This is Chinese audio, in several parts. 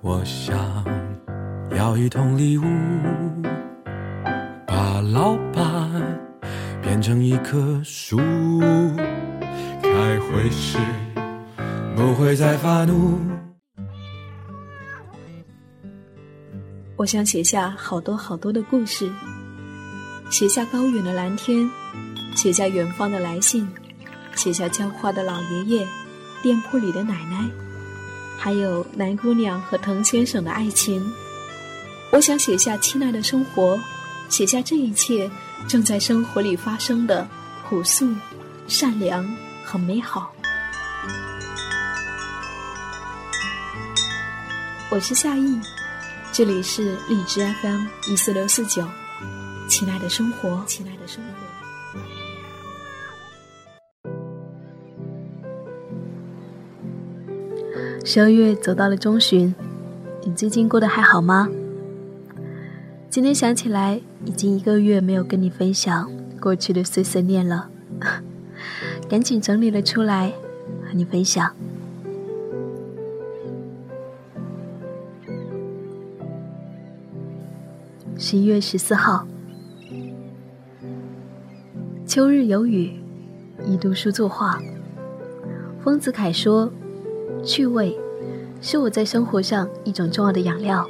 我想要一桶礼物，把老板变成一棵树，开会时不会再发怒。我想写下好多好多的故事，写下高远的蓝天，写下远方的来信，写下浇花的老爷爷，店铺里的奶奶，还有南姑娘和滕先生的爱情。我想写下亲爱的生活，写下这一切正在生活里发生的朴素、善良和美好。我是夏意。这里是荔枝 FM 一四六四九，亲爱的生活，亲爱的生活。十二月走到了中旬，你最近过得还好吗？今天想起来，已经一个月没有跟你分享过去的碎碎念了，赶紧整理了出来和你分享。十一月十四号，秋日有雨，一读书作画。丰子恺说：“趣味是我在生活上一种重要的养料，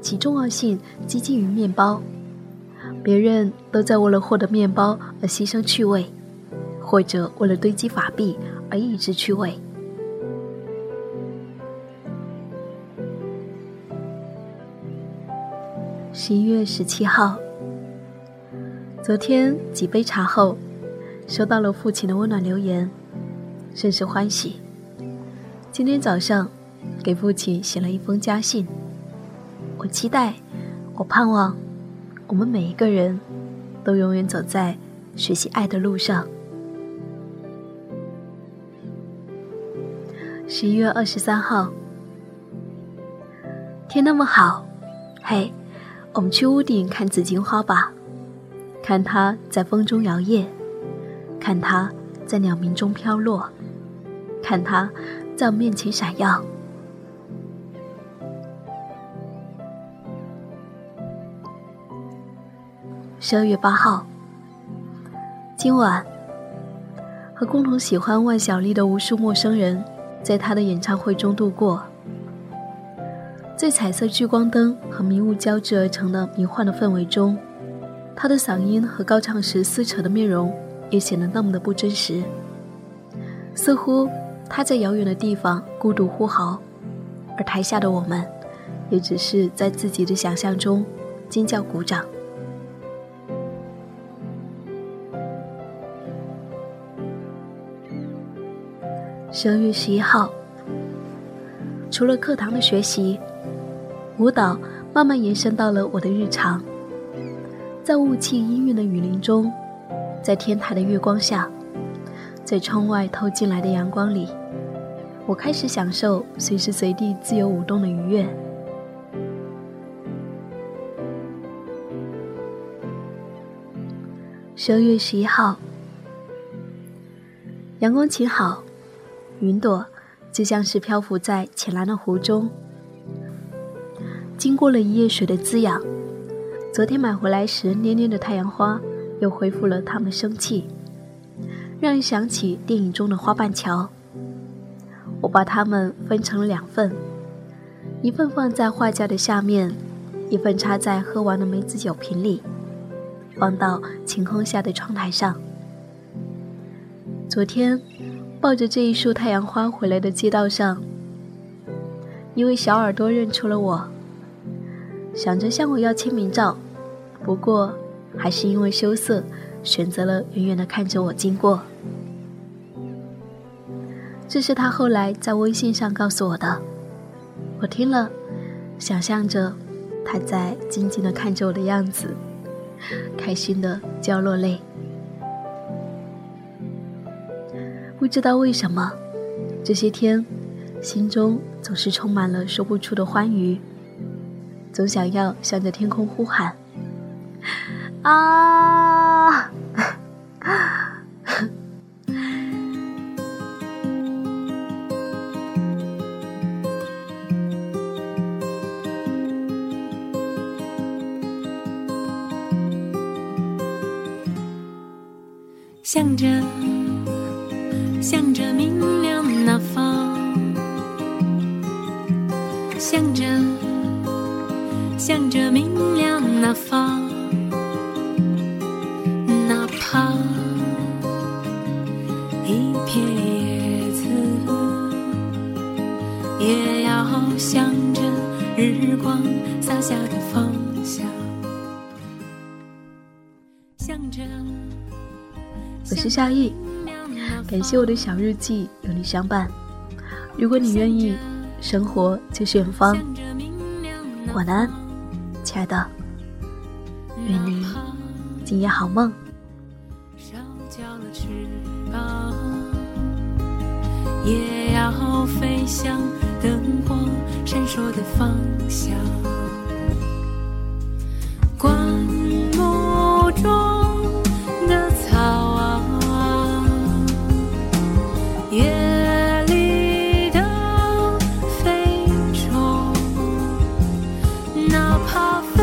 其重要性接近于面包。别人都在为了获得面包而牺牲趣味，或者为了堆积法币而抑制趣味。”十一月十七号，昨天几杯茶后，收到了父亲的温暖留言，甚是欢喜。今天早上，给父亲写了一封家信。我期待，我盼望，我们每一个人都永远走在学习爱的路上。十一月二十三号，天那么好，嘿。我们去屋顶看紫荆花吧，看它在风中摇曳，看它在鸟鸣中飘落，看它在我面前闪耀。十二月八号，今晚和共同喜欢万晓利的无数陌生人，在他的演唱会中度过。在彩色聚光灯和迷雾交织而成的迷幻的氛围中，他的嗓音和高唱时撕扯的面容也显得那么的不真实，似乎他在遥远的地方孤独呼嚎，而台下的我们，也只是在自己的想象中尖叫鼓掌。十二月十一号，除了课堂的学习。舞蹈慢慢延伸到了我的日常，在雾气氤氲的雨林中，在天台的月光下，在窗外透进来的阳光里，我开始享受随时随地自由舞动的愉悦。十二月十一号，阳光晴好，云朵就像是漂浮在浅蓝的湖中。经过了一夜水的滋养，昨天买回来时蔫蔫的太阳花又恢复了它们生气，让人想起电影中的花瓣桥。我把它们分成了两份，一份放在画架的下面，一份插在喝完的梅子酒瓶里，放到晴空下的窗台上。昨天抱着这一束太阳花回来的街道上，一位小耳朵认出了我。想着向我要签名照，不过还是因为羞涩，选择了远远的看着我经过。这是他后来在微信上告诉我的。我听了，想象着他在静静的看着我的样子，开心的就要落泪。不知道为什么，这些天心中总是充满了说不出的欢愉，总想要向着天空呼喊：“啊！”向着。向着明亮那方，向着向着明亮那方，哪怕一片叶子，也要向着日光洒下的方向，向着。我是夏意，感谢我的小日记有你相伴。如果你愿意，生活就是远方。晚安，亲爱的，愿你今夜好梦。也要飞向灯光闪烁的方向。哪